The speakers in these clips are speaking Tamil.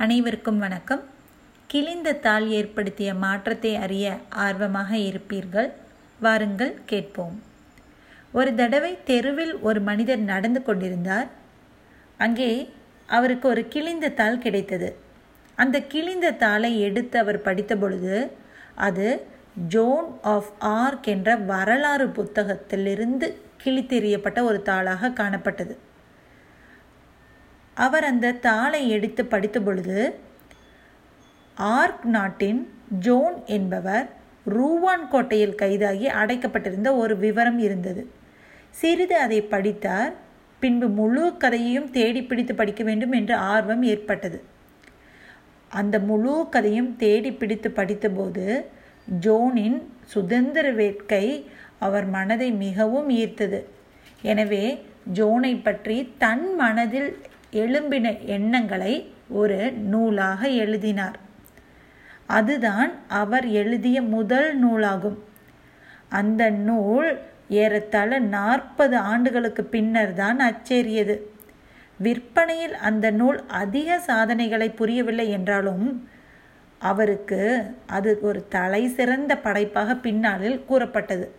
அனைவருக்கும் வணக்கம். கிழிந்த தாள் ஏற்படுத்திய மாற்றத்தை அறிய ஆர்வமாக இருப்பீர்கள். வாருங்கள் கேட்போம். ஒரு தடவை தெருவில் ஒரு மனிதர் நடந்து கொண்டிருந்தார். அங்கே அவருக்கு ஒரு கிழிந்த தாள் கிடைத்தது. அந்த கிழிந்த தாளை எடுத்து அவர் படித்த பொழுது அது ஜோன் ஆஃப் ஆர்க் என்ற வரலாறு புத்தகத்திலிருந்து கிழித்தெறியப்பட்ட ஒரு தாளாக காணப்பட்டது. அவர் அந்த தாளை எடுத்து படித்த பொழுது ஆர்க் நாட்டின் ஜோன் என்பவர் ரூவான் கோட்டையில் கைதாகி அடைக்கப்பட்டிருந்த ஒரு விவரம் இருந்தது. சிறிது அதை படித்தார் பின்பு முழு கதையையும் தேடி பிடித்து படிக்க வேண்டும் என்ற ஆர்வம் ஏற்பட்டது. அந்த முழு கதையும் தேடி பிடித்து படித்தபோது ஜோனின் சுதந்திர வேட்கை அவர் மனதை மிகவும் ஈர்த்தது. எனவே ஜோனை பற்றி தன் மனதில் எழும்பின எண்ணங்களை ஒரு நூலாக எழுதினார். அதுதான் அவர் எழுதிய முதல் நூலாகும். அந்த நூல் ஏறத்தாழ நாற்பது ஆண்டுகளுக்கு பின்னர் தான் அச்சேறியது. விற்பனையில் அந்த நூல் அதிக சாதனைகளை புரியவில்லை என்றாலும் அவருக்கு அது ஒரு தலை சிறந்த படைப்பாக பின்னாளில் கூறப்பட்டது.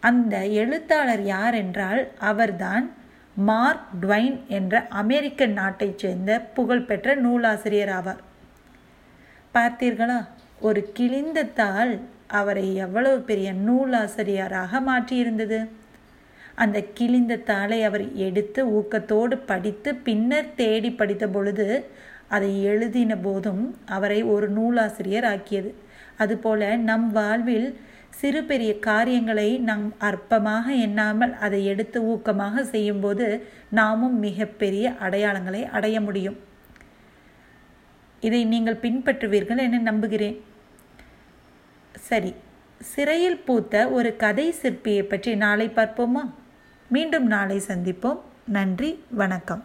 அந்த எழுத்தாளர் யார் என்றால் அவர்தான் மார்க் டுவைன் என்ற அமெரிக்க நாட்டைச் சேர்ந்த புகழ்பெற்ற நூலாசிரியர் ஆவார். பார்த்தீர்களா? ஒரு கிழிந்த தாள் அவரை எவ்வளவு பெரிய நூலாசிரியராக மாற்றியிருந்தது. அந்த கிழிந்த தாளை அவர் எடுத்து ஊக்கத்தோடு படித்து பின்னர் தேடி படித்த பொழுது அதை எழுதின போதும் அவரை ஒரு நூலாசிரியர் ஆக்கியது. அதுபோல நம் வாழ்வில் சிறு பெரிய காரியங்களை நாம் அற்பமாக எண்ணாமல் அதை எடுத்து ஊக்கமாக செய்யும்போது நாமும் மிகப்பெரிய அடையாளங்களை அடைய முடியும். இதை நீங்கள் பின்பற்றுவீர்கள் என நம்புகிறேன். சரி சிறையில் பூத்த ஒரு கதை சிற்பியை பற்றி நாளை பார்ப்போமா? மீண்டும் நாளை சந்திப்போம். நன்றி வணக்கம்.